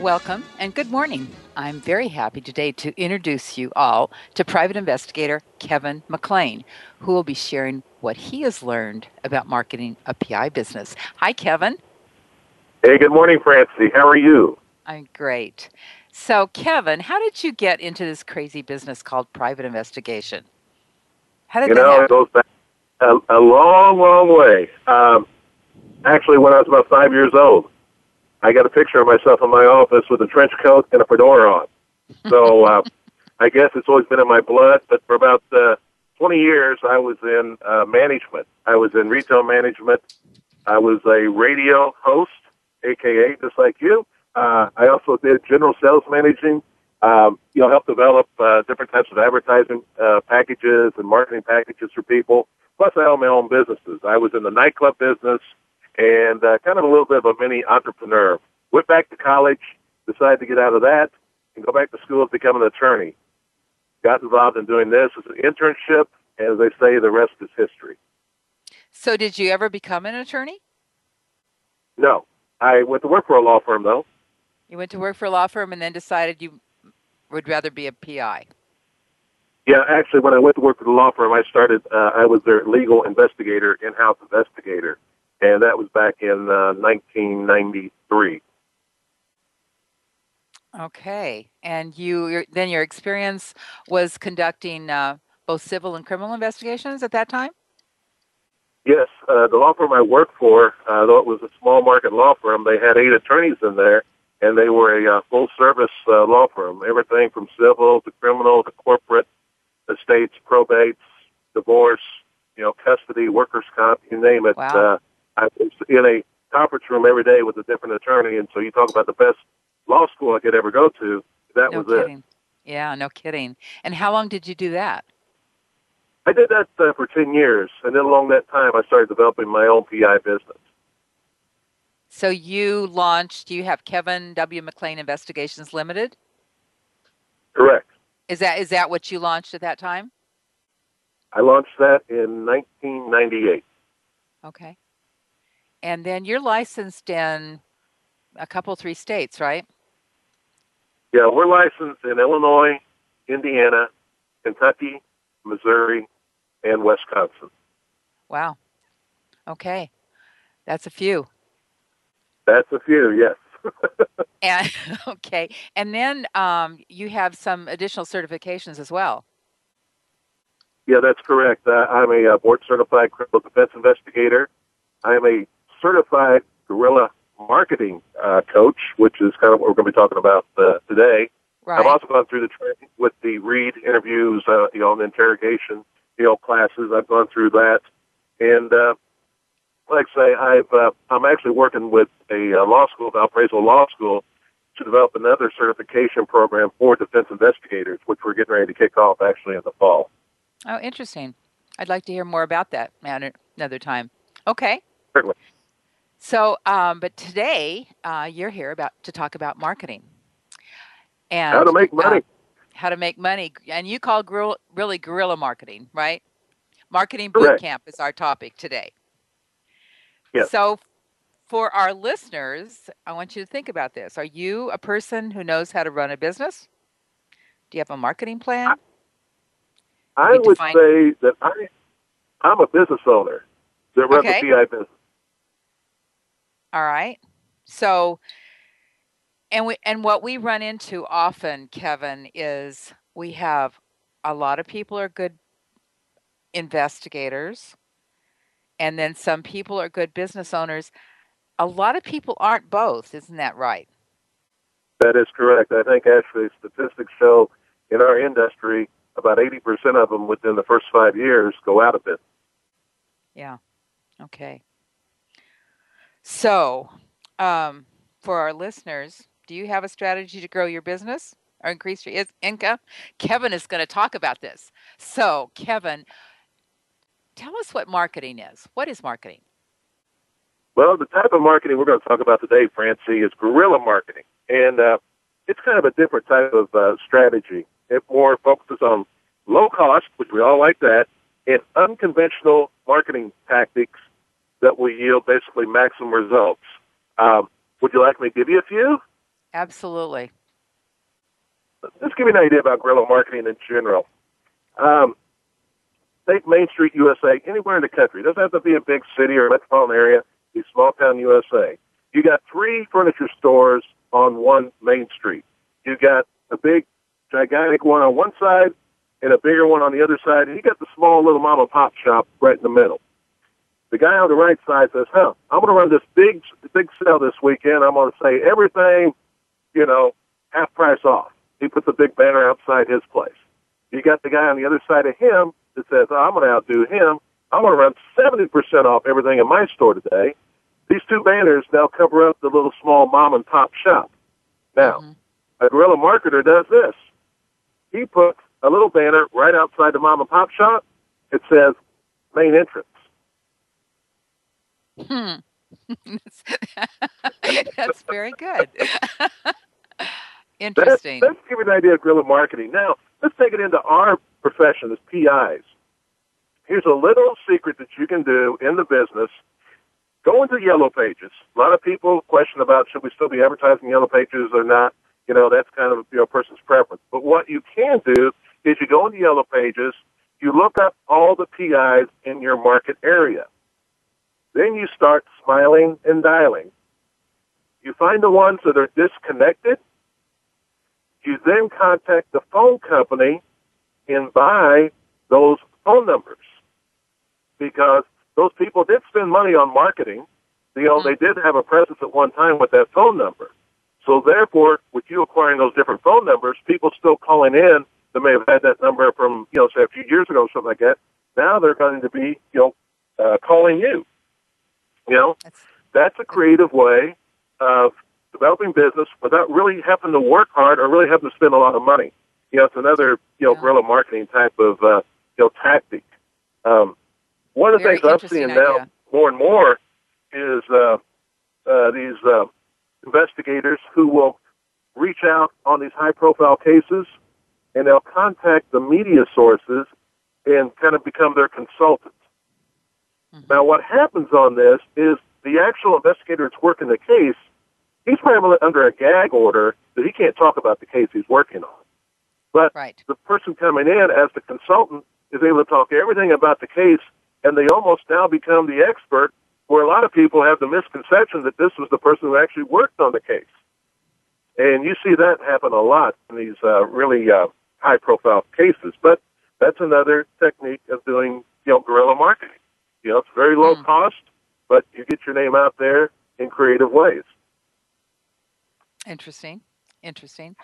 Welcome and good morning. I'm very happy today to introduce you all to private investigator Kevin McClain, who will be sharing what he has learned about marketing a PI business. Hi, Kevin. Hey, good morning, Francie. How are you? I'm great. So, Kevin, how did you get into this crazy business called private investigation? How did you know, happen? it goes back a, a long, long way. Um, actually, when I was about five years old, I got a picture of myself in my office with a trench coat and a fedora on. So uh, I guess it's always been in my blood. But for about uh, 20 years, I was in uh, management. I was in retail management. I was a radio host, aka just like you. Uh, I also did general sales managing. Um, you know, help develop uh, different types of advertising uh, packages and marketing packages for people. Plus, I own my own businesses. I was in the nightclub business and uh, kind of a little bit of a mini entrepreneur. Went back to college, decided to get out of that, and go back to school to become an attorney. Got involved in doing this as an internship, and as they say, the rest is history. So, did you ever become an attorney? No, I went to work for a law firm though. You went to work for a law firm and then decided you would rather be a PI. Yeah, actually, when I went to work for the law firm, I started. Uh, I was their legal investigator, in-house investigator, and that was back in uh, 1993. Okay, and you then your experience was conducting uh, both civil and criminal investigations at that time. Yes, uh, the law firm I worked for, uh, though it was a small market law firm, they had eight attorneys in there, and they were a uh, full service uh, law firm. Everything from civil to criminal to corporate, estates, probates, divorce, you know, custody, workers' comp, you name it. Wow. Uh, I was in a conference room every day with a different attorney, and so you talk about the best law school I could ever go to. That no was it. Yeah, no kidding. And how long did you do that? I did that uh, for 10 years, and then along that time, I started developing my own PI business. So you launched. You have Kevin W. McClain Investigations Limited. Correct. Is that is that what you launched at that time? I launched that in 1998. Okay. And then you're licensed in a couple, three states, right? Yeah, we're licensed in Illinois, Indiana, Kentucky, Missouri, and Wisconsin. Wow. Okay. That's a few. That's a few, yes. And okay. And then um, you have some additional certifications as well. yeah, that's correct. Uh, I'm a uh, board certified criminal defense investigator. I am a certified guerrilla marketing uh, coach, which is kind of what we're going to be talking about uh, today. Right. I've also gone through the training with the Reid interviews, uh, you know, and interrogation, you know, classes. I've gone through that, and uh, like I say, I've uh, I'm actually working with a uh, law school, Valparaiso Law School, to develop another certification program for defense investigators, which we're getting ready to kick off actually in the fall. Oh, interesting. I'd like to hear more about that at another time. Okay. Certainly. So, um, but today uh, you're here about to talk about marketing and How to make money? uh, how to make money, and you call really guerrilla marketing, right? Marketing boot Correct. camp is our topic today. Yes. So, for our listeners, I want you to think about this. Are you a person who knows how to run a business? Do you have a marketing plan? I You would define- say that I I'm a business owner that runs Okay. a PI business. All right. So, and we and what we run into often, Kevin, is we have a lot of people are good investigators, and then some people are good business owners. A lot of people aren't both, isn't that right? That is correct. I think actually statistics show in our industry about 80% of them within the first five years go out of business. Yeah. Okay. So, um, for our listeners, do you have a strategy to grow your business or increase your income? Kevin is going to talk about this. So, Kevin, tell us what marketing is. What is marketing? Well, the type of marketing we're going to talk about today, Francie, is guerrilla marketing. And uh, it's kind of a different type of uh, strategy. It more focuses on low cost, which we all like that, and unconventional marketing tactics that will yield basically maximum results. Um, would you like me to give you a few? Absolutely. Let's give you an idea about guerrilla marketing in general. Um, take Main Street USA, anywhere in the country. It doesn't have to be a big city or a metropolitan area. Be small town USA. You got three furniture stores on one Main Street. You got a big, gigantic one on one side and a bigger one on the other side, and you got the small little mom and pop shop right in the middle. The guy on the right side says, "Huh, I'm going to run this big, big sale this weekend. I'm going to say everything, you know, half price off." He puts a big banner outside his place. You got the guy on the other side of him that says, oh, "I'm going to outdo him. I'm going to run 70% off everything in my store today." These two banners now cover up the little small mom and pop shop. Now, mm-hmm. a guerrilla marketer does this. He puts a little banner right outside the mom and pop shop. It says main entrance. Hmm. That's very good. Interesting. Let's, give you an idea of guerrilla marketing. Now, let's take it into our profession as PIs. Here's a little secret that you can do in the business. Go into Yellow Pages. A lot of people question about should we still be advertising Yellow Pages or not. You know, that's kind of you know, a person's preference. But what you can do is you go into Yellow Pages, you look up all the PIs in your market area. Then you start smiling and dialing. You find the ones that are disconnected. You then contact the phone company and buy those phone numbers because those people did spend money on marketing. You know, they did have a presence at one time with that phone number. So therefore, with you acquiring those different phone numbers, people still calling in that may have had that number from, you know, say a few years ago or something like that. Now they're going to be, you know, uh, calling you. You know, that's, that's a creative way of developing business without really having to work hard or really having to spend a lot of money. You know, it's another, you know, yeah. guerrilla marketing type of, uh, you know, tactic. Um, one of the Very things I'm seeing idea. now more and more is uh, uh, these uh, investigators who will reach out on these high profile cases and they'll contact the media sources and kind of become their consultants. Mm-hmm. Now, what happens on this is the actual investigator that's working the case, he's probably under a gag order that he can't talk about the case he's working on. But right. the person coming in as the consultant is able to talk everything about the case, and they almost now become the expert, where a lot of people have the misconception that this was the person who actually worked on the case. And you see that happen a lot in these uh, really uh, high profile cases. But that's another technique of doing, you know, guerrilla marketing. You know, it's very low mm. cost, but you get your name out there in creative ways. Interesting. Interesting.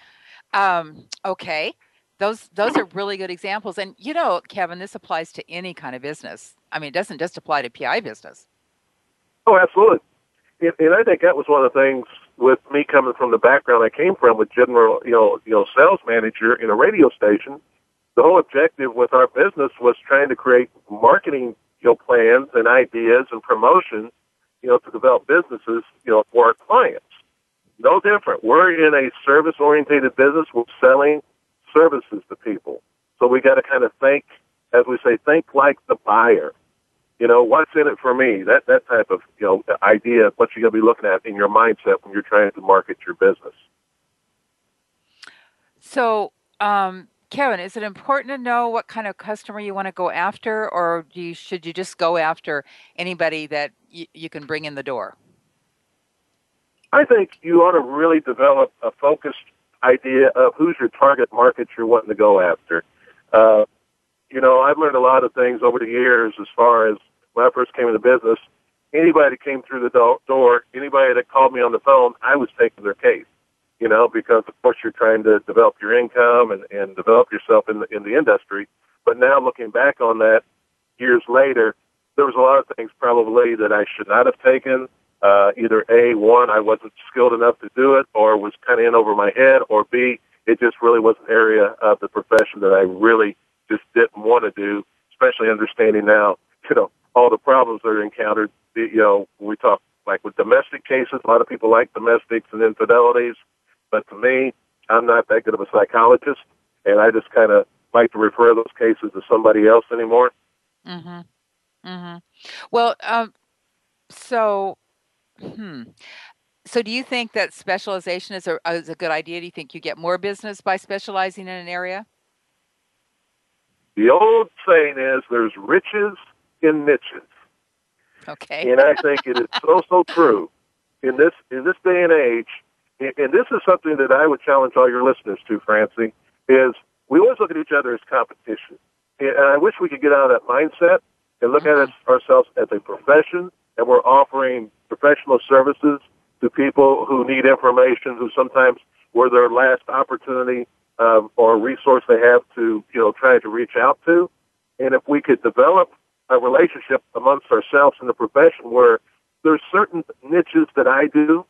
Um, okay. Those those are really good examples. And you know, Kevin, this applies to any kind of business. I mean, it doesn't just apply to PI business. Oh, absolutely. And, and I think that was one of the things with me coming from the background I came from with general, you know, you know, sales manager in a radio station. The whole objective with our business was trying to create marketing, you know, plans and ideas and promotions, you know, to develop businesses, you know, for our clients. No different. We're in a service oriented business. We're selling services to people. So we got to kind of think, as we say, think like the buyer. You know, what's in it for me? That that type of you know idea. What you're going to be looking at in your mindset when you're trying to market your business. So, um, Kevin, is it important to know what kind of customer you want to go after, or you, should you just go after anybody that y- you can bring in the door? I think you ought to really develop a focused idea of who's your target market you're wanting to go after. Uh, you know, I've learned a lot of things over the years as far as when I first came into business. Anybody that came through the do- door, anybody that called me on the phone, I was taking their case. You know, because of course you're trying to develop your income and, and develop yourself in the in the industry. But now looking back on that years later, there was a lot of things probably that I should not have taken. Uh, either A, one, I wasn't skilled enough to do it, or was kind of in over my head, or B, it just really was an area of the profession that I really just didn't want to do, especially understanding now you know, all the problems that are encountered. You know, we talk like with domestic cases, a lot of people like domestics and infidelities, but to me, I'm not that good of a psychologist, and I just kind of like to refer those cases to somebody else anymore. Mhm. Mhm. Well, um, so, hmm. So, do you think that specialization is a is a good idea? Do you think you get more business by specializing in an area? The old saying is, "There's riches in niches," Okay. and I think it is so so true in this in this day and age. And this is something that I would challenge all your listeners to, Francie. Is we always look at each other as competition, and I wish we could get out of that mindset and look at ourselves as a profession, and we're offering professional services to people who need information, who sometimes were their last opportunity um, or resource they have to, you know, try to reach out to. And if we could develop a relationship amongst ourselves in the profession where there's certain niches that I do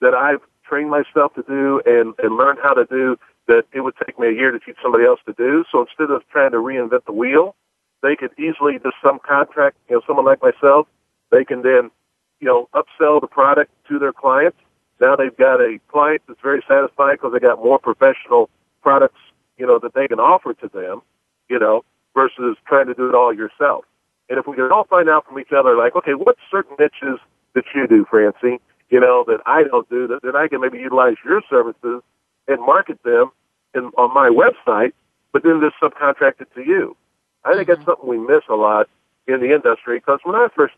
that I've trained myself to do and, and learned how to do that it would take me a year to teach somebody else to do. So instead of trying to reinvent the wheel, they could easily just some contract, you know, someone like myself, they can then, you know, upsell the product to their clients. Now they've got a client that's very satisfied because they got more professional products, you know, that they can offer to them, you know, versus trying to do it all yourself. And if we can all find out from each other, like, okay, what certain niches that you do, Francie, you know, that I don't do, that, that I can maybe utilize your services and market them in, on my website, but then just subcontract it to you. I think that's mm-hmm. something we miss a lot in the industry because when I first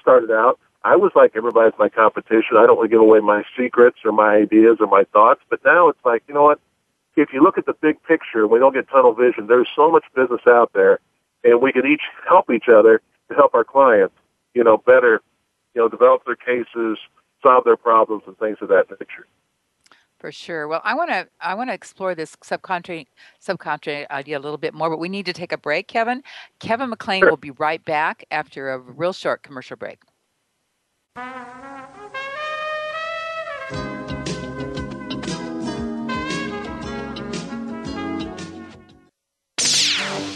started out, I was like everybody's my competition. I don't want to give away my secrets or my ideas or my thoughts. But now it's like, you know what? If you look at the big picture, we don't get tunnel vision. There's so much business out there, and we can each help each other to help our clients, you know, better, you know, develop their cases, solve their problems, and things of that nature. For sure. Well, I want to I want to explore this subcontract subcontract idea a little bit more, but we need to take a break, Kevin. Kevin McClain Sure. will be right back after a real short commercial break.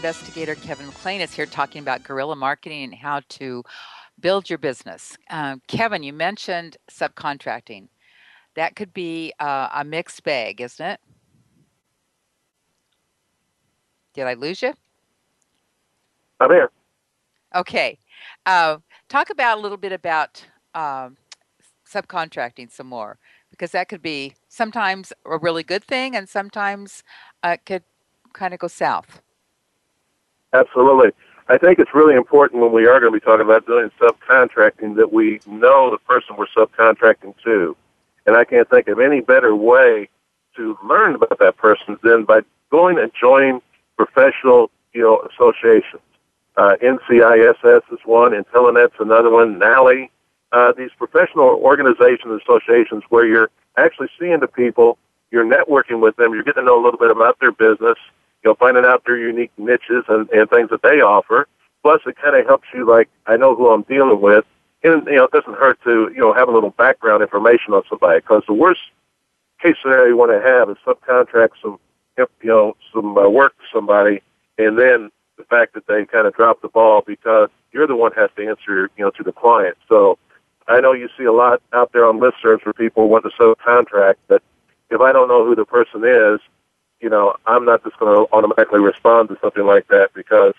Investigator Kevin McClain is here talking about guerrilla marketing and how to build your business. Um, Kevin, you mentioned subcontracting. That could be uh, a mixed bag, isn't it? Did I lose you? I'm here. Okay. Uh, talk about a little bit about um, subcontracting some more because that could be sometimes a really good thing and sometimes uh, it could kind of go south. Absolutely. I think it's really important when we are going to be talking about doing subcontracting that we know the person we're subcontracting to. And I can't think of any better way to learn about that person than by going and joining professional, you know, associations. Uh, NCISS is one, Intellenet's another one, NALI. Uh, these professional organizations, and associations where you're actually seeing the people, you're networking with them, you're getting to know a little bit about their business, you know, finding out their unique niches and, and things that they offer. Plus, it kind of helps you, like, I know who I'm dealing with. And, you know, it doesn't hurt to, you know, have a little background information on somebody because the worst case scenario you want to have is subcontract some, you know, some uh, work to somebody and then the fact that they kind of drop the ball because you're the one has to answer, you know, to the client. So I know you see a lot out there on listservs for people want to subcontract, but if I don't know who the person is, you know, I'm not just going to automatically respond to something like that because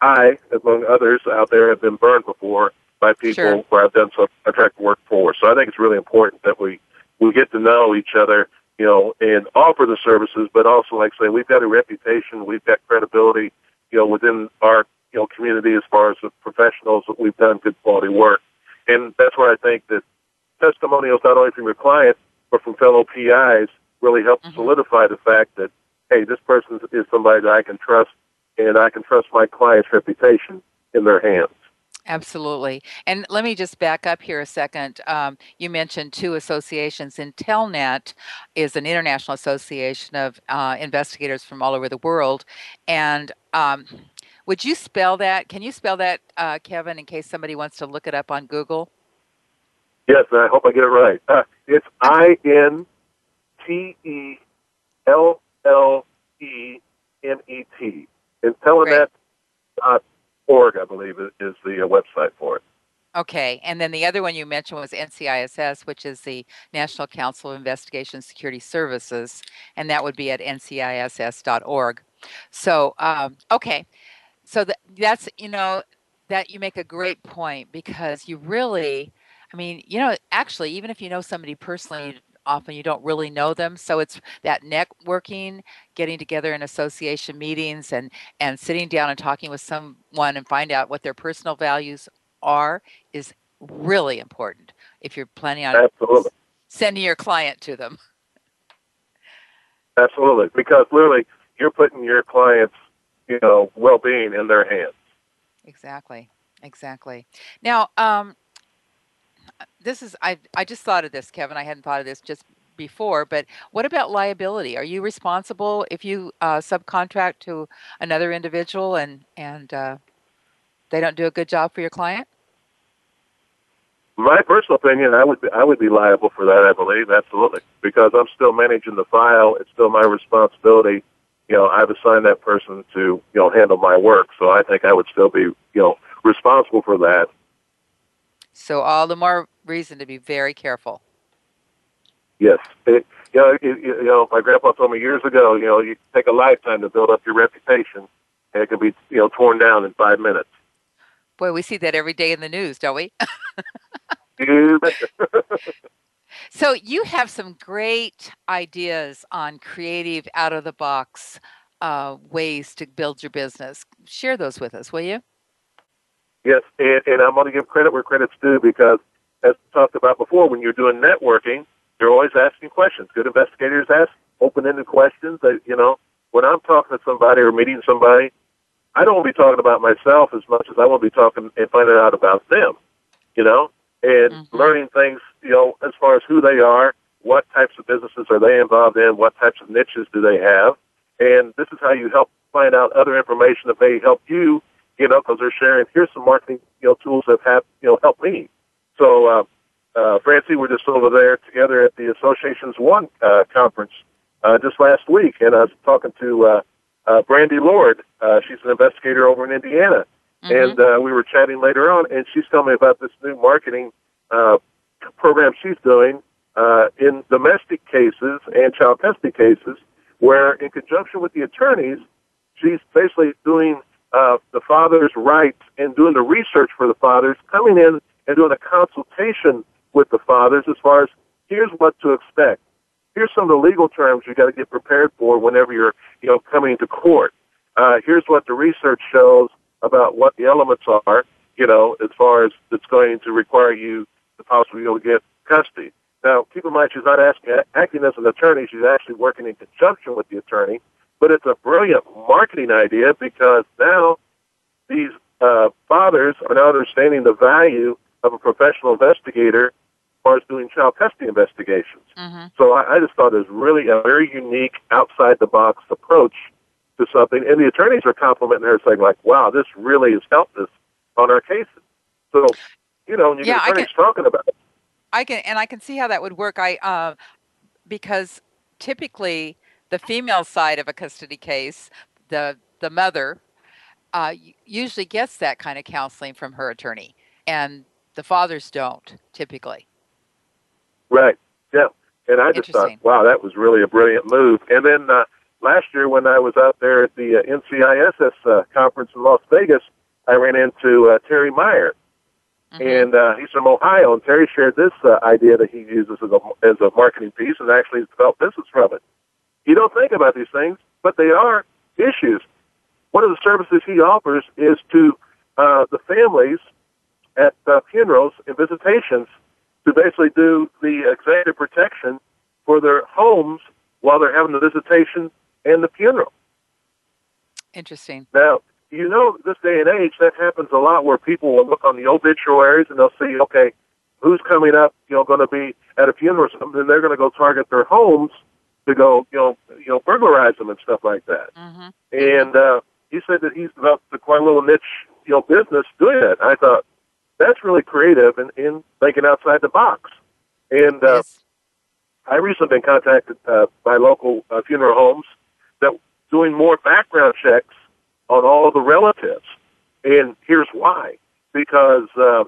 I, among others out there, have been burned before by people Sure. where I've done subcontract work for. So I think it's really important that we we get to know each other, you know, and offer the services, but also, like I say, we've got a reputation, we've got credibility, you know, within our you know community as far as the professionals that we've done good quality work, and that's where I think that testimonials not only from your client but from fellow PIs really help Mhm. solidify the fact that hey, this person is somebody that I can trust, and I can trust my client's reputation in their hands. Absolutely. And let me just back up here a second. Um, you mentioned two associations. Intellenet is an international association of uh, investigators from all over the world. And um, would you spell that? Can you spell that, uh, Kevin, in case somebody wants to look it up on Google? Yes, I hope I get it right. Uh, it's I N T E L L E N E T. Intellenet.org, I believe, is the uh, website for it. Okay. And then the other one you mentioned was NCISS, which is the National Council of Investigation Security Services, and that would be at nciss.org. So, um, okay. So th- that's, you know, that you make a great point because you really, I mean, you know, actually, even if you know somebody personally, often you don't really know them. So it's that networking, getting together in association meetings and and sitting down and talking with someone and find out what their personal values are is really important if you're planning on Absolutely. sending your client to them. Absolutely. Because literally, you're putting your client's, you know, well-being in their hands. Exactly. Exactly. Now, um, this is I I just thought of this, Kevin. I hadn't thought of this just before, but what about liability? Are you responsible if you uh, subcontract to another individual and and uh, they don't do a good job for your client? My personal opinion, I would be, I would be liable for that. I believe absolutely because I'm still managing the file. It's still my responsibility. You know, I've assigned that person to you know handle my work, so I think I would still be you know responsible for that. So all the more reason to be very careful. Yes, it, you know, it, you know, my grandpa told me years ago. You know, you take a lifetime to build up your reputation, and it can be you know torn down in five minutes. Boy, we see that every day in the news, don't we? So you have some great ideas on creative, out of the box uh, ways to build your business. Share those with us, will you? Yes, and, and I'm going to give credit where credit's due because, as talked about before, when you're doing networking, you're always asking questions. Good investigators ask open-ended questions. That you know, when I'm talking to somebody or meeting somebody, I don't want to be talking about myself as much as I want to be talking and finding out about them. You know, and Mhm. learning things. You know, as far as who they are, what types of businesses are they involved in, what types of niches do they have, and this is how you help find out other information that may help you you know, because they're sharing. Here's some marketing, you know, tools that have, you know, helped me. So, uh, uh, Francie, we're just over there together at the Associations One uh, conference uh, just last week, and I was talking to uh, uh, Brandy Lord. Uh, she's an investigator over in Indiana, Mhm. and uh, we were chatting later on, and she's telling me about this new marketing uh, program she's doing uh, in domestic cases and child custody cases, where in conjunction with the attorneys, she's basically doing uh, the father's rights and doing the research for the fathers, coming in and doing a consultation with the fathers as far as here's what to expect. Here's some of the legal terms you got to get prepared for whenever you're, you know, coming to court. Uh, here's what the research shows about what the elements are, you know, as far as it's going to require you to possibly be able to get custody. Now, keep in mind, she's not asking, acting as an attorney. She's actually working in conjunction with the attorney. But it's a brilliant marketing idea because now these uh, fathers are now understanding the value of a professional investigator as far as doing child custody investigations. Mm-hmm. So I, I just thought it was really a very unique, outside the box approach to something. And the attorneys are complimenting her, saying like, "Wow, this really has helped us on our cases." So, you know, when you yeah, get attorneys can, talking about it, I can and I can see how that would work. I uh, because typically the female side of a custody case, the the mother, uh, usually gets that kind of counseling from her attorney, and the fathers don't typically. Right. Yeah. And I just thought, wow, that was really a brilliant move. And then uh, last year, when I was out there at the uh, NCISS uh, conference in Las Vegas, I ran into uh, Terry Meyer, mm-hmm. and uh, he's from Ohio. And Terry shared this uh, idea that he uses as a, as a marketing piece, and actually developed business from it. You don't think about these things, but they are issues. One of the services he offers is to uh, the families at uh, funerals and visitations to basically do the executive protection for their homes while they're having the visitation and the funeral. Interesting. Now, you know, this day and age, that happens a lot where people will look on the obituaries and they'll see, okay, who's coming up, you know, going to be at a funeral or something, and they're going to go target their homes to go, you know, you know, burglarize them and stuff like that. Mm-hmm. And uh, he said that he's developed a quite a little niche, you know, business doing that. I thought that's really creative and in, in thinking outside the box. And uh, yes. I recently been contacted uh, by local uh, funeral homes that doing more background checks on all the relatives. And here's why: because uh,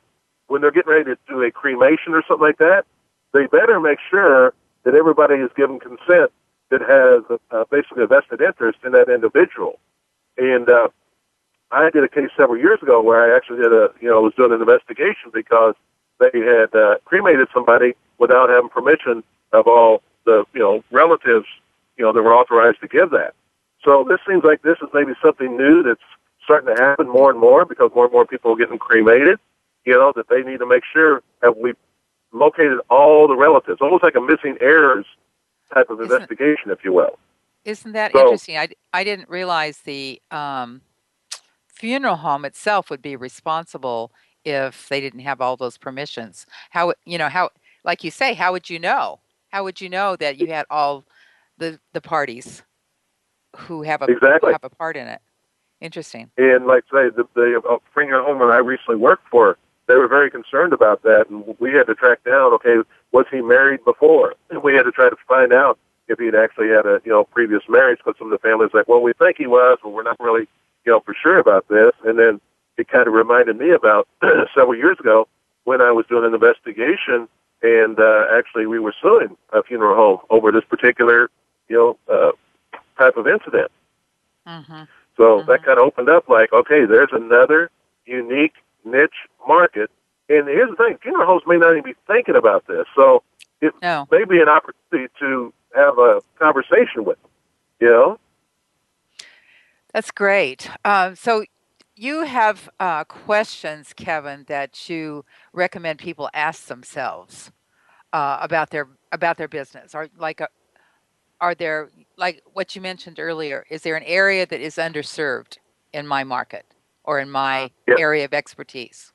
when they're getting ready to do a cremation or something like that, they better make sure that everybody is given consent that has uh, basically a vested interest in that individual. And uh, I did a case several years ago where I actually did a, you know, was doing an investigation because they had uh, cremated somebody without having permission of all the, you know, relatives, you know, that were authorized to give that. So this seems like this is maybe something new that's starting to happen more and more because more and more people are getting cremated. You know that they need to make sure that we located all the relatives, almost like a missing heirs type of isn't, investigation, if you will. Isn't that so, interesting? I, I didn't realize the um, funeral home itself would be responsible if they didn't have all those permissions. How you know how, like you say, how would you know? How would you know that you had all the the parties who have a exactly. have a part in it? Interesting. And like say the the uh, funeral home that I recently worked for, they were very concerned about that, and we had to track down. Okay, was he married before? And we had to try to find out if he had actually had a you know previous marriage. Because some of the families like, well, we think he was, but we're not really you know for sure about this. And then it kind of reminded me about several years ago when I was doing an investigation, and uh, actually we were suing a funeral home over this particular you know uh, type of incident. Mm-hmm. So mm-hmm. that kind of opened up like, okay, there's another unique niche market. And here's the thing: funeral homes may not even be thinking about this, so it no. may be an opportunity to have a conversation with them. You know, that's great. Uh, so you have uh, questions, Kevin, that you recommend people ask themselves uh, about their about their business, or like, a, uh, are there like what you mentioned earlier? Is there an area that is underserved in my market? or in my yes. area of expertise?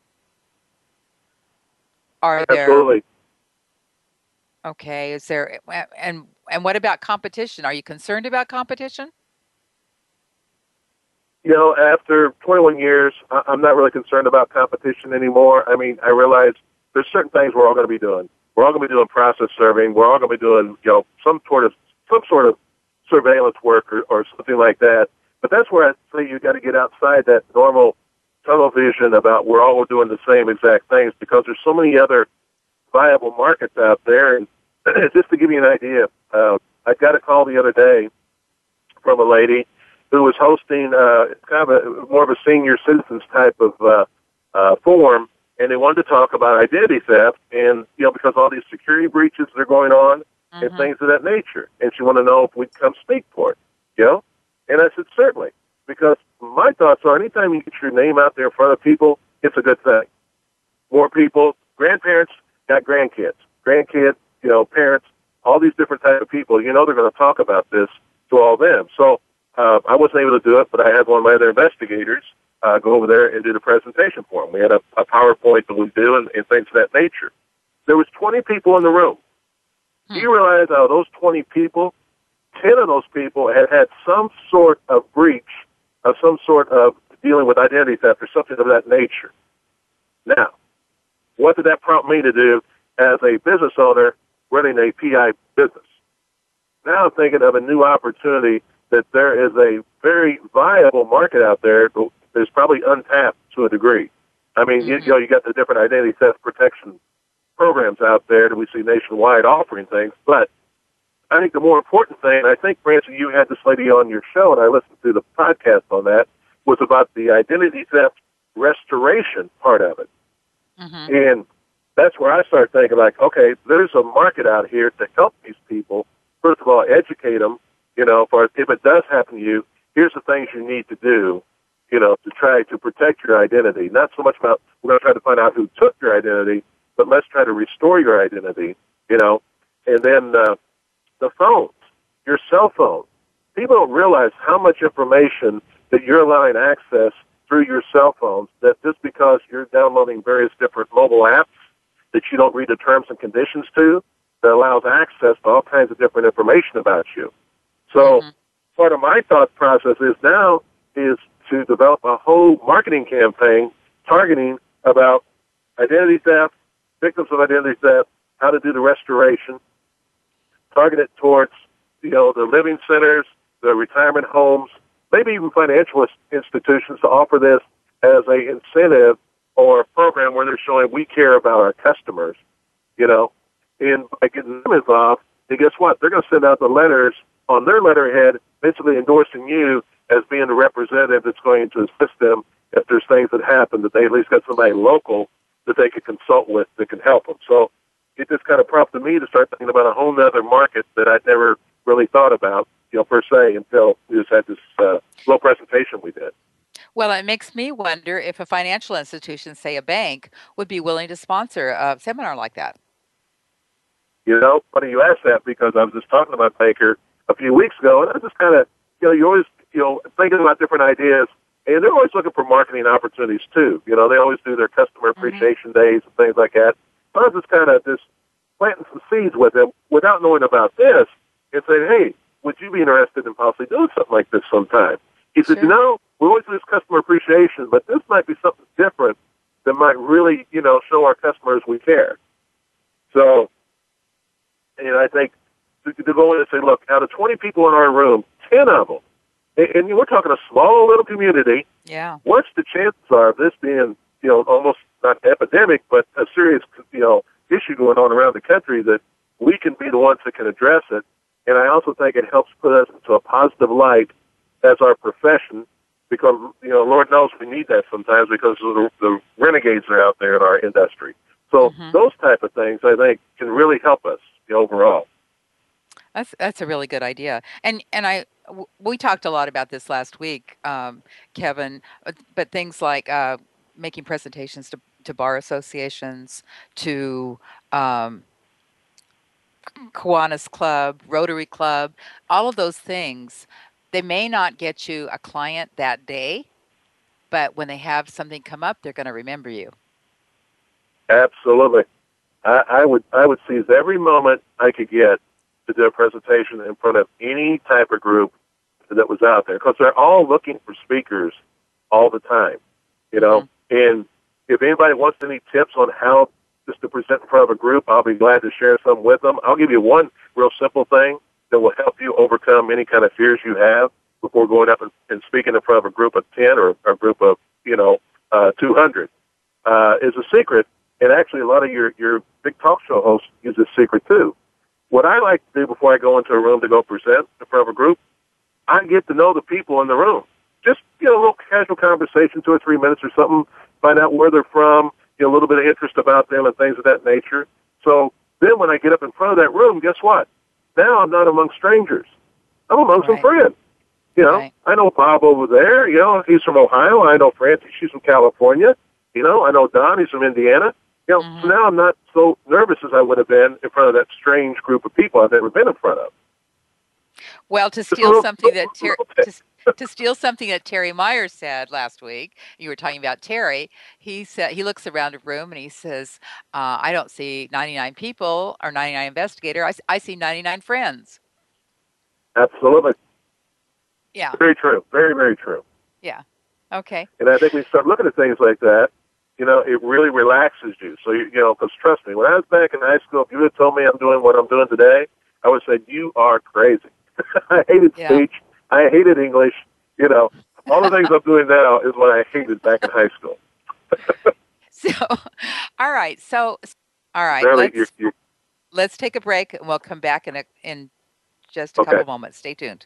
Are Absolutely. there Okay, is there and and what about competition? Are you concerned about competition? You know, after 21 years, I'm not really concerned about competition anymore. I mean, I realize there's certain things we're all going to be doing. We're all going to be doing process serving. We're all going to be doing, you know, some sort of some sort of surveillance work or, or something like that. But that's where I say you got to get outside that normal tunnel vision about we're all doing the same exact things because there's so many other viable markets out there. And just to give you an idea, uh, I got a call the other day from a lady who was hosting uh, kind of a more of a senior citizens type of uh, uh, forum and they wanted to talk about identity theft and, you know, because all these security breaches that are going on mm-hmm. and things of that nature. And she wanted to know if we'd come speak for it, you know? And I said, certainly. Because my thoughts are anytime you get your name out there in front of people, it's a good thing. More people, grandparents got grandkids, grandkids, you know, parents, all these different type of people, you know they're going to talk about this to all them. So uh, I wasn't able to do it, but I had one of my other investigators uh, go over there and do the presentation for them. We had a, a PowerPoint that we do and, and things of that nature. There was 20 people in the room. Hmm. Do you realize out of those 20 people, 10 of those people had had some sort of breach of some sort of dealing with identity theft or something of that nature. Now, what did that prompt me to do as a business owner running a PI business? Now I'm thinking of a new opportunity that there is a very viable market out there that's probably untapped to a degree. I mean, mm-hmm. you, you know, you got the different identity theft protection programs out there that we see nationwide offering things, but I think the more important thing, I think, Francie, you had this lady on your show, and I listened to the podcast on that, was about the identity theft restoration part of it. Mm-hmm. And that's where I start thinking, like, okay, there's a market out here to help these people. First of all, educate them, you know, for if it does happen to you, here's the things you need to do, you know, to try to protect your identity. Not so much about we're going to try to find out who took your identity, but let's try to restore your identity, you know. And then uh, the phones, your cell phone. People don't realize how much information that you're allowing access through your cell phones that just because you're downloading various different mobile apps that you don't read the terms and conditions to that allows access to all kinds of different information about you. So mm-hmm. part of my thought process is now is to develop a whole marketing campaign targeting about identity theft, victims of identity theft, how to do the restoration, targeted towards, you know, the living centers, the retirement homes, maybe even financial institutions to offer this as a incentive or a program where they're showing we care about our customers, you know, and by getting them involved, and guess what? They're going to send out the letters on their letterhead, basically endorsing you as being the representative that's going to assist them if there's things that happen that they at least got somebody local that they could consult with that can help them. So it just kind of prompted me to start thinking about a whole other market that I'd never really thought about, you know, per se, until we just had this uh, little presentation we did. Well, it makes me wonder if a financial institution, say a bank, would be willing to sponsor a seminar like that. You know, funny you ask that because I was just talking about Baker a few weeks ago, and I just kind of, you know, you're always, you know, thinking about different ideas, and they're always looking for marketing opportunities too. You know, they always do their customer mm-hmm. appreciation mm-hmm. days and things like that. So I was just kind of just planting some seeds with them without knowing about this and saying, hey, would you be interested in possibly doing something like this sometime? He said, you know, we always do this customer appreciation, but this might be something different that might really, you know, show our customers we care. So, and I think to, go in and say, look, out of 20 people in our room, 10 of them, and, and we're talking a small little community. Yeah. What's the chances are of this being, you know, almost not epidemic, but a serious, you know, issue going on around the country that we can be the ones that can address it. And I also think it helps put us into a positive light as our profession because, you know, Lord knows we need that sometimes because the, the renegades are out there in our industry. So mm-hmm. those type of things, I think, can really help us overall. That's that's a really good idea, and and I we talked a lot about this last week, um, Kevin. But, but, things like uh, making presentations to to bar associations, to um, Kiwanis Club, Rotary Club, all of those things, they may not get you a client that day, but when they have something come up, they're going to remember you. Absolutely. I, I would I would seize every moment I could get to do a presentation in front of any type of group that was out there because they're all looking for speakers all the time, you know. Mm-hmm. And if anybody wants any tips on how just to present in front of a group, I'll be glad to share some with them. I'll give you one real simple thing that will help you overcome any kind of fears you have before going up and, and speaking in front of a group of 10 or a group of, you know, uh, 200. Uh, is a secret, and actually a lot of your, your big talk show hosts use this secret too. What I like to do before I go into a room to go present in front of a group, I get to know the people in the room. Just, you know, a little casual conversation, two or three minutes or something, find out where they're from, get a little bit of interest about them and things of that nature. So then when I get up in front of that room, guess what? Now I'm not among strangers. I'm among right. some friends. You know, right. I know Bob over there. You know, he's from Ohio. I know Francie. She's from California. You know, I know Don. He's from Indiana. You know, mm-hmm. so now I'm not so nervous as I would have been in front of that strange group of people I've never been in front of. Well, to steal something that Ter- to, to steal something that Terry Myers said last week, you were talking about Terry. He said he looks around a room and he says, uh, "I don't see 99 people or 99 investigator. I, I see 99 friends." Absolutely. Yeah. Very true. Very very true. Yeah. Okay. And I think we start looking at things like that you know, it really relaxes you. So, you, you know, because trust me, when I was back in high school, if you had told me I'm doing what I'm doing today, I would have said, you are crazy. I hated yeah. speech. I hated English. You know, all the things I'm doing now is what I hated back in high school. so, all right. So, all right. let's, you're, you're, let's take a break and we'll come back in, a, in just a okay. couple moments. Stay tuned.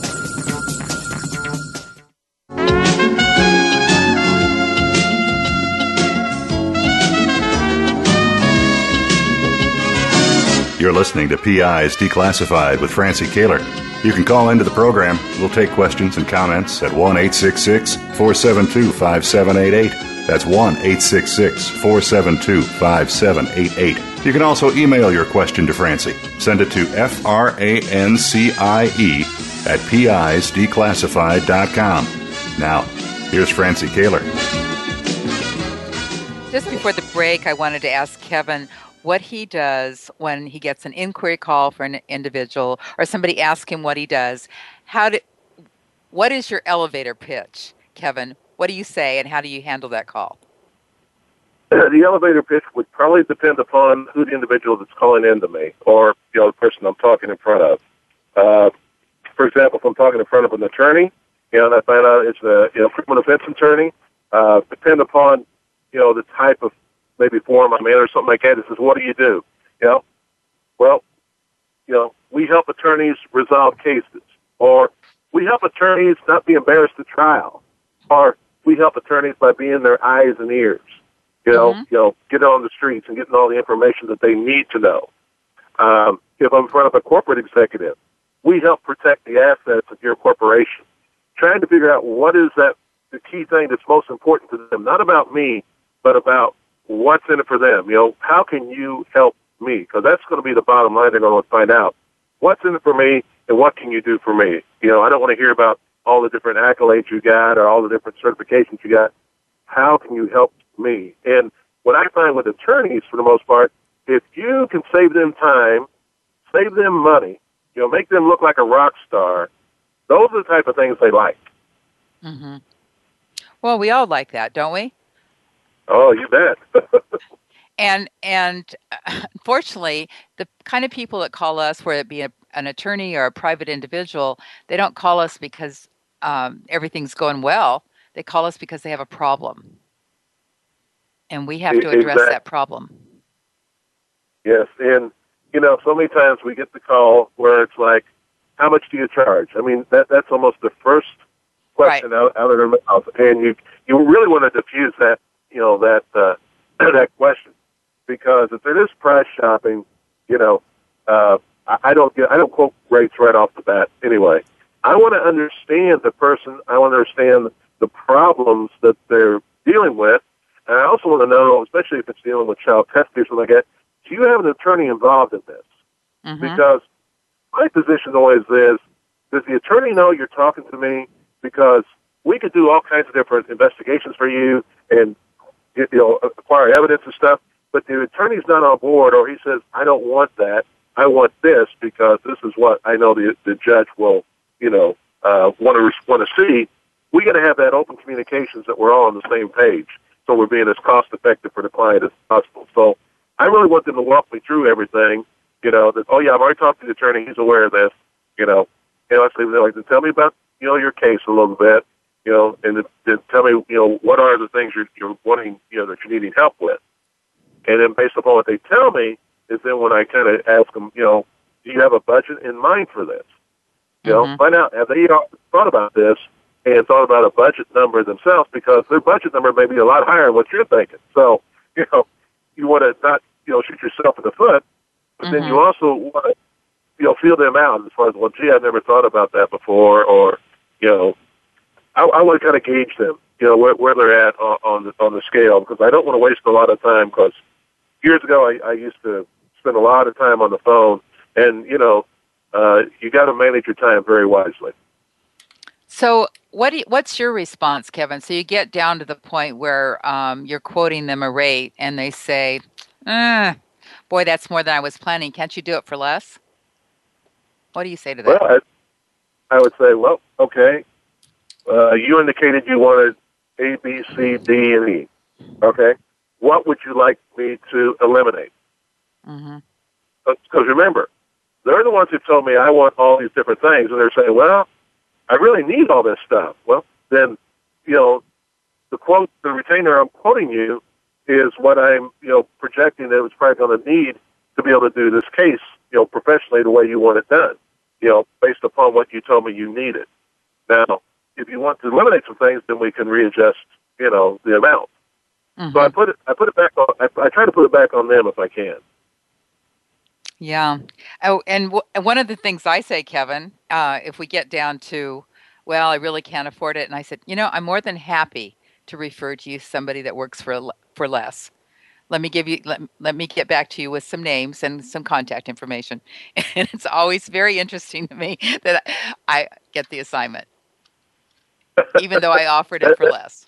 You're listening to PI's Declassified with Francie Koehler. You can call into the program. We'll take questions and comments at 1 866 472 5788. That's 1 866 472 5788. You can also email your question to Francie. Send it to F R A N C I E at PI'sDeclassified.com. Now, here's Francie Koehler. Just before the break, I wanted to ask Kevin what he does when he gets an inquiry call for an individual or somebody asks him what he does. How do, what is your elevator pitch, Kevin? What do you say and how do you handle that call? The elevator pitch would probably depend upon who the individual that's calling in to me or you know, the person I'm talking in front of. Uh, for example, if I'm talking in front of an attorney, you know, and I find out it's a you know, criminal defense attorney, uh, depend upon you know the type of maybe form I'm in or something like that. It says, what do you do? You know, well, you know, we help attorneys resolve cases, or we help attorneys not be embarrassed at trial, or we help attorneys by being their eyes and ears. You know, mm-hmm. you know, get on the streets and getting all the information that they need to know. Um, if I'm in front of a corporate executive, we help protect the assets of your corporation. Trying to figure out what is that the key thing that's most important to them, not about me, but about what's in it for them? You know, how can you help me? Because that's going to be the bottom line. They're going to find out what's in it for me and what can you do for me. You know, I don't want to hear about all the different accolades you got or all the different certifications you got. How can you help me? And what I find with attorneys, for the most part, if you can save them time, save them money, you know, make them look like a rock star, those are the type of things they like. Mm-hmm. Well, we all like that, don't we? Oh, you bet. And and uh, unfortunately, the kind of people that call us, whether it be a, an attorney or a private individual, they don't call us because um, everything's going well. They call us because they have a problem, and we have to address exactly. that problem. Yes, and you know, so many times we get the call where it's like, "How much do you charge?" I mean, that that's almost the first question right. out, out of their mouth, and you you really want to diffuse that you know that uh, that question because if it is price shopping, you know, uh, I, I don't get I don't quote rates right off the bat anyway. I want to understand the person. I want to understand the problems that they're dealing with, and I also want to know, especially if it's dealing with child custody or something like that, do you have an attorney involved in this? Mm-hmm. Because my position always is, does the attorney know you're talking to me? Because we could do all kinds of different investigations for you and you know acquire evidence and stuff. But the attorney's not on board, or he says, "I don't want that. I want this because this is what I know the the judge will, you know, uh, want to want to see." We got to have that open communications that we're all on the same page, so we're being as cost effective for the client as possible. So I really want them to walk me through everything. You know, that oh yeah, I've already talked to the attorney; he's aware of this. You know, and I say like, tell me about you know your case a little bit you know, and then tell me, you know, what are the things you're, you're wanting, you know, that you're needing help with. And then based upon what they tell me, is then when I kind of ask them, you know, do you have a budget in mind for this? You mm-hmm. know, find out have they thought about this and thought about a budget number themselves because their budget number may be a lot higher than what you're thinking. So, you know, you want to not, you know, shoot yourself in the foot, but mm-hmm. then you mm-hmm. also want to, you know, feel them out as far as, well, gee, I've never thought about that before, or, you know, I, I want to kind of gauge them, you know, where, where they're at on, on the on the scale because I don't want to waste a lot of time. Because years ago, I, I used to spend a lot of time on the phone, and you know, uh, you got to manage your time very wisely. So, what you, what's your response, Kevin? So you get down to the point where um, you're quoting them a rate, and they say, eh, "Boy, that's more than I was planning. Can't you do it for less?" What do you say to that? Well, I, I would say, well, okay, uh, you indicated you wanted A, B, C, D, and E. Okay, what would you like me to eliminate? Mm-hmm. Because mm-hmm. remember, they're the ones who told me I want all these different things, and they're saying, "Well, I really need all this stuff." Well, then, you know, the quote, the retainer I'm quoting you is what I'm, you know, projecting that it's probably going to need to be able to do this case, you know, professionally the way you want it done, you know, based upon what you told me you needed. Now, if you want to eliminate some things, then we can readjust, you know, the amount. Mm-hmm. So I put it, I put it back on. I, I try to put it back on them if I can. Yeah. Oh, and w- one of the things I say, Kevin, uh, if we get down to, well, I really can't afford it, and I said, you know, I'm more than happy to refer to you somebody that works for for less. Let me give you let, let me get back to you with some names and some contact information. And it's always very interesting to me that I get the assignment even though I offered it for less.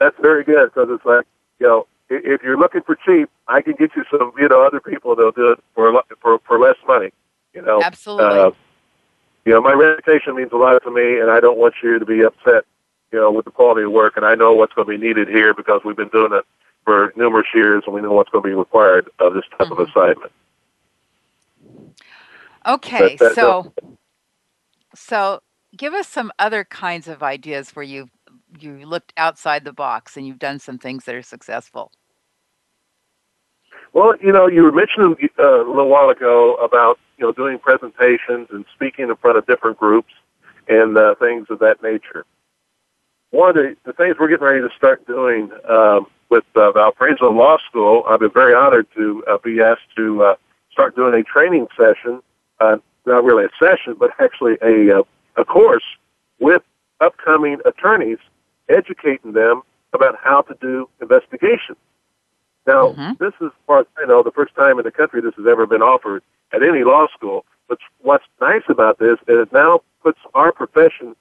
That's very good because it's like you know if you're looking for cheap, I can get you some you know other people that'll do it for for for less money. You know, absolutely. Uh, you know, my reputation means a lot to me, and I don't want you to be upset. You know, with the quality of work, and I know what's going to be needed here because we've been doing it for numerous years, and we know what's going to be required of this type mm-hmm. of assignment. Okay, that, that, so so give us some other kinds of ideas where you've you looked outside the box and you've done some things that are successful. Well, you know, you were mentioning uh, a little while ago about you know doing presentations and speaking in front of different groups and uh, things of that nature. One of the, the things we're getting ready to start doing um, with uh, Valparaiso Law School, I've been very honored to uh, be asked to uh, start doing a training session, uh, not really a session, but actually a uh, a course with upcoming attorneys, educating them about how to do investigations. Now, mm-hmm. this is, as far as I know, the first time in the country this has ever been offered at any law school. But what's nice about this is it now puts our profession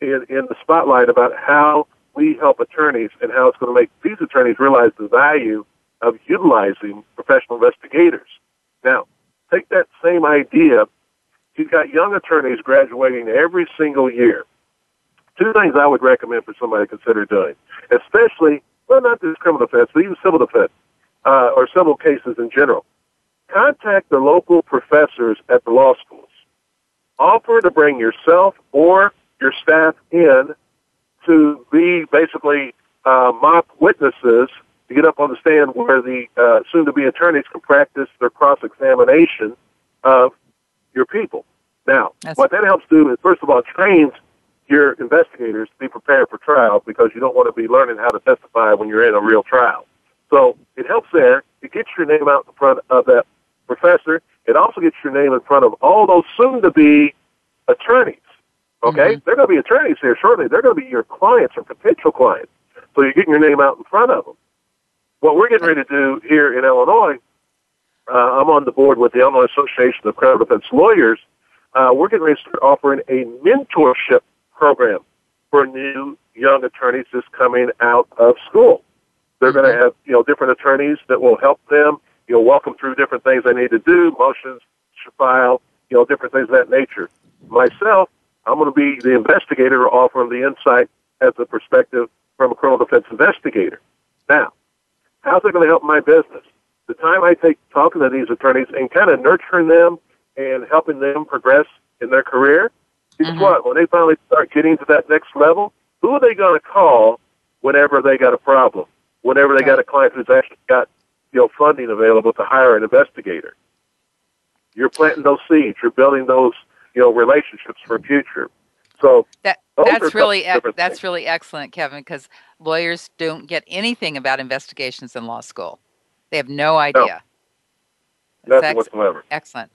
in, in the spotlight about how we help attorneys and how it's going to make these attorneys realize the value of utilizing professional investigators. Now, take that same idea You've got young attorneys graduating every single year. Two things I would recommend for somebody to consider doing, especially, well, not just criminal defense, but even civil defense. uh, or civil cases in general, contact the local professors at the law schools. Offer to bring yourself or your staff in to be basically uh, mock witnesses to get up on the stand where the uh, soon-to-be attorneys can practice their cross-examination of your people. Now, That's what that helps do is, first of all, trains your investigators to be prepared for trial because you don't want to be learning how to testify when you're in a real trial. So it helps there. It gets your name out in front of that professor. It also gets your name in front of all those soon-to-be attorneys. Okay, mm-hmm. they're going to be attorneys here shortly. They're going to be your clients or potential clients. So you're getting your name out in front of them. What we're getting ready to do here in Illinois, uh, I'm on the board with the Illinois Association of Criminal Defense Lawyers. Uh, we're getting ready to start offering a mentorship program for new young attorneys just coming out of school. They're going to mm-hmm. have you know different attorneys that will help them you know walk them through different things they need to do, motions to file, you know different things of that nature. Myself, I'm going to be the investigator offering the insight as a perspective from a criminal defense investigator. Now, how's that going to help my business? The time I take talking to these attorneys and kind of nurturing them and helping them progress in their career, guess mm-hmm. what? When they finally start getting to that next level, who are they going to call whenever they got a problem? Whenever they got a client who's actually got you know funding available to hire an investigator? You're planting those seeds. You're building those you know relationships for future. So that that's really that's things. really excellent, Kevin, because lawyers don't get anything about investigations in law school. They have no idea. No, nothing ex- whatsoever. Excellent.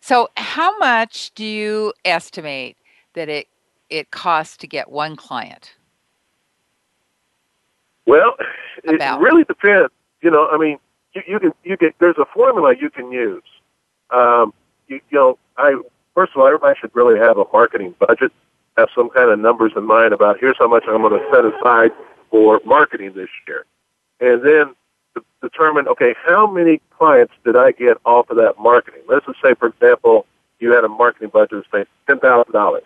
So, how much do you estimate that it it costs to get one client? Well, about? it really depends. You know, I mean, you, you can you can there's a formula you can use. Um, you, you know, I first of all, everybody should really have a marketing budget, have some kind of numbers in mind about here's how much I'm going to set aside for marketing this year. And then determine, okay, how many clients did I get off of that marketing? Let's just say, for example, you had a marketing budget of say $10,000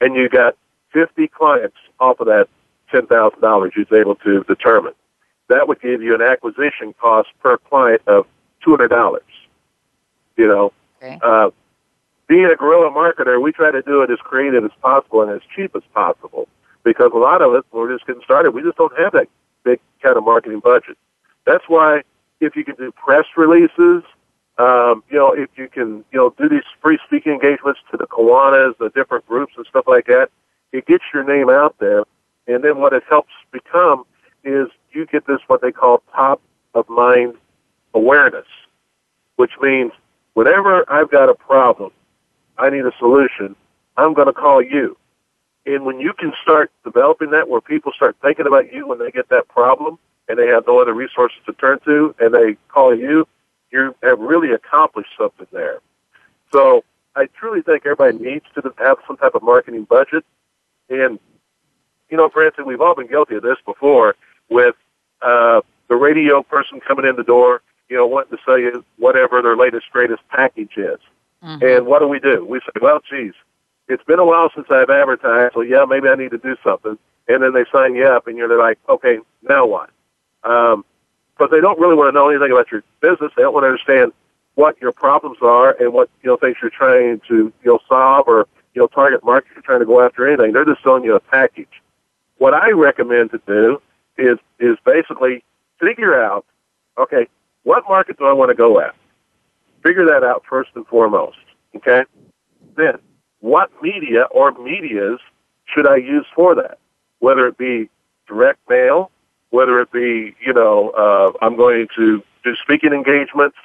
and you got 50 clients off of that $10,000 you was able to determine. That would give you an acquisition cost per client of $200. You know, okay. uh, being a guerrilla marketer, we try to do it as creative as possible and as cheap as possible because a lot of us, when we're just getting started, we just don't have that big kind of marketing budget. That's why if you can do press releases, um, you know, if you can, you know, do these free speaking engagements to the Kiwanis, the different groups and stuff like that, it gets your name out there. And then what it helps become is you get this what they call top of mind awareness, which means whenever I've got a problem, I need a solution, I'm going to call you. And when you can start developing that where people start thinking about you when they get that problem and they have no other resources to turn to and they call you, you have really accomplished something there. So I truly think everybody needs to have some type of marketing budget. And, you know, granted, we've all been guilty of this before with uh, the radio person coming in the door, you know, wanting to sell you whatever their latest, greatest package is. Mm-hmm. And what do we do? We say, well, geez, it's been a while since I've advertised, so yeah, maybe I need to do something. And then they sign you up, and you're like, okay, now what? Um, but they don't really want to know anything about your business. They don't want to understand what your problems are and what you know things you're trying to you know solve or you know target market you're trying to go after anything. They're just selling you a package. What I recommend to do is is basically figure out, okay, what market do I want to go at? Figure that out first and foremost. Okay? Then, what media or medias should I use for that? Whether it be direct mail, whether it be, you know, uh, I'm going to do speaking engagements,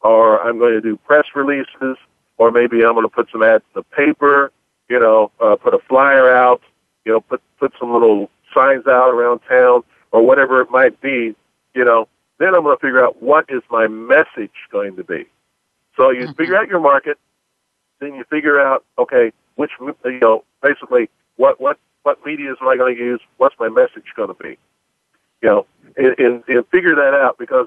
or I'm going to do press releases, or maybe I'm going to put some ads in the paper, you know, uh, put a flyer out, you know, put put some little signs out around town, or whatever it might be, you know. Then I'm going to figure out what is my message going to be. So you mm-hmm. figure out your market, then you figure out, okay, which you know, basically, what what what media am I going to use? What's my message going to be? You know, and, and, and figure that out because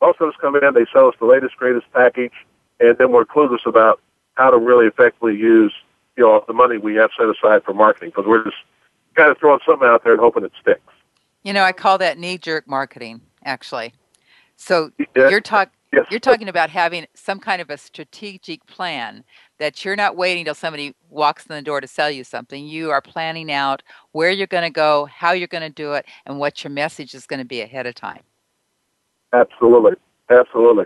most of us come in, they sell us the latest, greatest package, and then we're clueless about how to really effectively use you know the money we have set aside for marketing because we're just kind of throwing something out there and hoping it sticks. You know, I call that knee jerk marketing, actually. So yeah. you're talk yes. you're talking about having some kind of a strategic plan that you're not waiting till somebody walks in the door to sell you something. You are planning out where you're going to go, how you're going to do it, and what your message is going to be ahead of time. Absolutely, absolutely.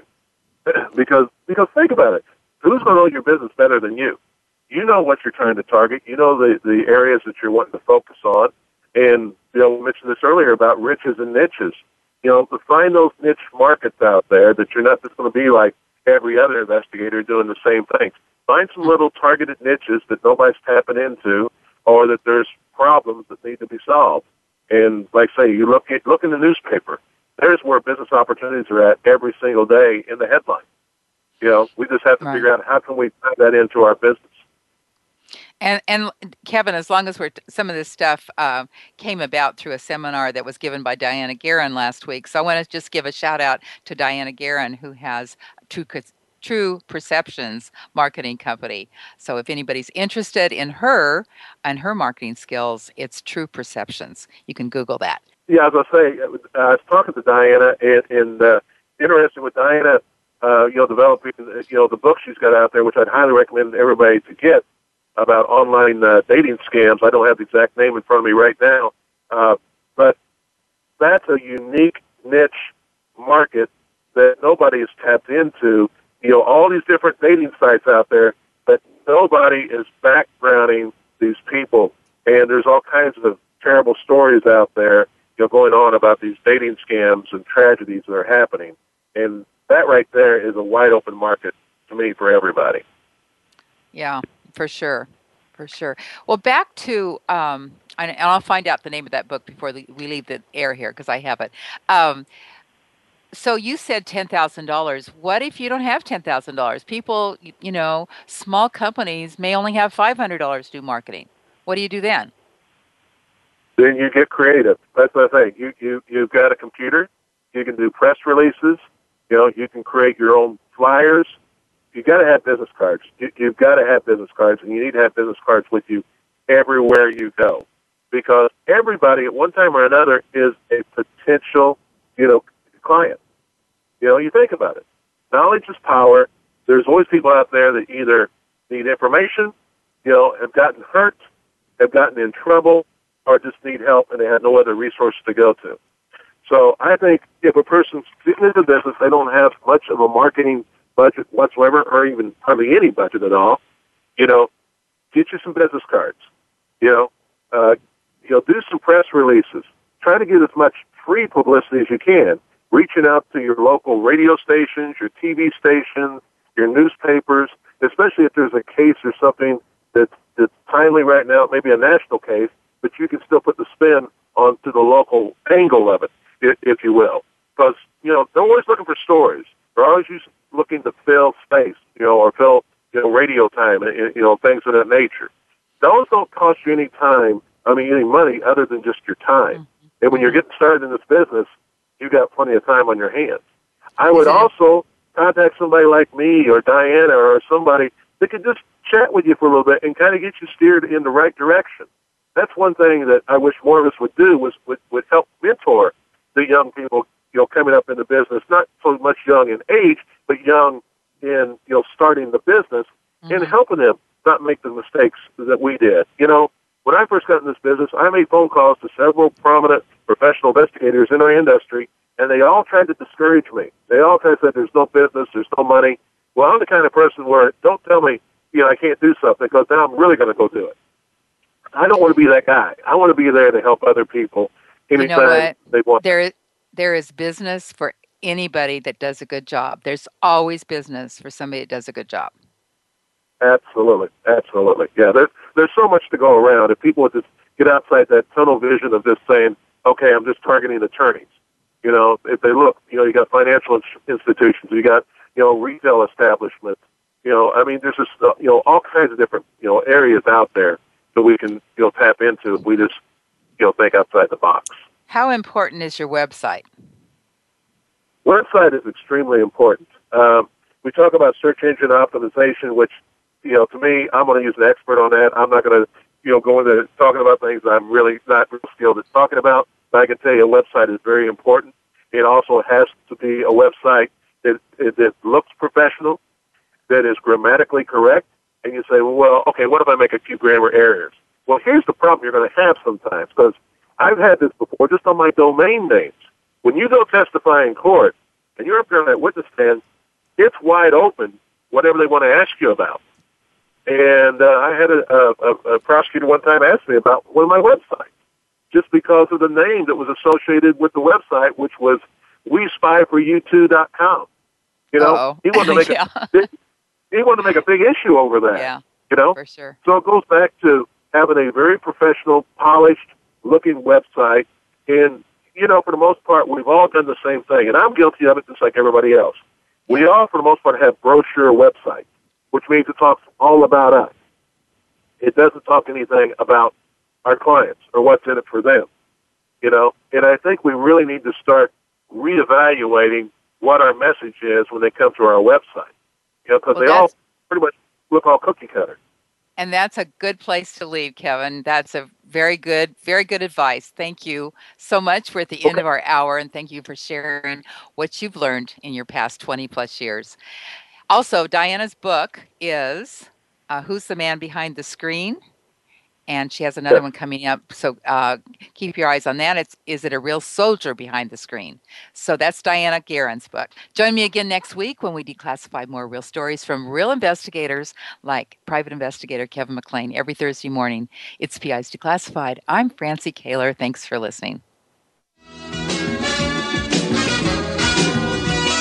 because because think about it. Who's going to know your business better than you? You know what you're trying to target. You know the the areas that you're wanting to focus on. And you know, mentioned this earlier about riches and niches. You know, to find those niche markets out there that you're not just going to be like every other investigator doing the same things. Find some little targeted niches that nobody's tapping into, or that there's problems that need to be solved. And like I say, you look at look in the newspaper. There's where business opportunities are at every single day in the headline. You know, we just have to right. figure out how can we tie that into our business. And and Kevin, as long as we're some of this stuff uh, came about through a seminar that was given by Diana Garren last week, so I want to just give a shout out to Diana Garren, who has True True Perceptions marketing company. So if anybody's interested in her and her marketing skills, it's True Perceptions. You can Google that. Yeah, as I say, I was talking to Diana, and, and uh, interested with Diana, uh, you know, developing you know the book she's got out there, which I'd highly recommend everybody to get about online uh, dating scams. I don't have the exact name in front of me right now, uh, but that's a unique niche market that nobody has tapped into. You know, all these different dating sites out there, but nobody is backgrounding these people. And there's all kinds of terrible stories out there, you know, going on about these dating scams and tragedies that are happening. And that right there is a wide open market to me for everybody. Yeah, for sure, for sure. Well, back to um, and I'll find out the name of that book before we leave the air here because I have it. Um, so you said ten thousand dollars. What if you don't have ten thousand dollars? People, you know, small companies may only have five hundred dollars to do marketing. What do you do then? Then you get creative. That's the thing. You you you've got a computer. You can do press releases. You know, you can create your own flyers You've got to have business cards. You, you've got to have business cards, and you need to have business cards with you everywhere you go, because everybody at one time or another is a potential, you know, client. You know, you think about it. Knowledge is power. There's always people out there that either need information, you know, have gotten hurt, have gotten in trouble, or just need help and they have no other resources to go to. So I think if a person's getting into business, they don't have much of a marketing budget whatsoever, or even hardly any budget at all, you know, get you some business cards. You know, uh, you know, do some press releases. Try to get as much free publicity as you can. Reaching out to your local radio stations, your TV stations, your newspapers, especially if there's a case or something that's that's timely right now, maybe a national case, but you can still put the spin onto the local angle of it, if, if you will. Because you know they're always looking for stories. They're always looking to fill space, you know, or fill, you know, radio time, you know, things of that nature. Those don't cost you any time, I mean, any money other than just your time. Mm-hmm. And when you're getting started in this business, you've got plenty of time on your hands. I would also contact somebody like me or Diana or somebody that could just chat with you for a little bit and kind of get you steered in the right direction. That's one thing that I wish more of us would do was would, would help mentor the young people you know, coming up in the business, not so much young in age, but young in, you know, starting the business mm-hmm. and helping them not make the mistakes that we did. You know, when I first got in this business, I made phone calls to several prominent professional investigators in our industry, and they all tried to discourage me. They all kind of said, there's no business, there's no money. Well, I'm the kind of person where don't tell me, you know, I can't do something because now I'm really going to go do it. I don't want to be that guy. I want to be there to help other people anytime you know they want. There, there is business for anybody that does a good job. There's always business for somebody that does a good job. Absolutely, absolutely. Yeah, there's there's so much to go around. If people would just get outside that tunnel vision of just saying, "Okay, I'm just targeting attorneys," you know, if they look, you know, you got financial institutions, you got you know retail establishments, you know, I mean, there's just uh, you know all kinds of different you know areas out there that we can you know tap into if we just you know think outside the box. How important is your website? Website is extremely important. Um, we talk about search engine optimization, which, you know, to me, I'm going to use an expert on that. I'm not going to, you know, go into talking about things I'm really not real skilled at talking about. But I can tell you, a website is very important. It also has to be a website that that looks professional, that is grammatically correct. And you say, well, okay, what if I make a few grammar errors? Well, here's the problem you're going to have sometimes because I've had this before just on my domain names. When you go testify in court and you're up there on that witness stand, it's wide open, whatever they want to ask you about. And uh, I had a, a, a prosecutor one time ask me about one of my websites just because of the name that was associated with the website, which was we spy for you2.com. You know, Uh-oh. he wanted to make yeah. a big, he wanted to make a big issue over that. Yeah, You know, for sure. so it goes back to having a very professional, polished looking website. And, you know, for the most part, we've all done the same thing. And I'm guilty of it just like everybody else. We all, for the most part, have brochure websites, which means it talks all about us. It doesn't talk anything about our clients or what's in it for them. You know, and I think we really need to start reevaluating what our message is when they come to our website. You know, because Well, they all pretty much look all cookie cutter. And that's a good place to leave, Kevin. That's a very good, very good advice. Thank you so much. We're at the end of our hour, and thank you for sharing what you've learned in your past 20 plus years. Also, Diana's book is uh, Who's the Man Behind the Screen? And she has another Yeah. one coming up. So uh, keep your eyes on that. It's Is It a Real Soldier Behind the Screen? So that's Diana Garren's book. Join me again next week when we declassify more real stories from real investigators like private investigator Kevin McClain every Thursday morning. It's PI's Declassified. I'm Francie Koehler. Thanks for listening.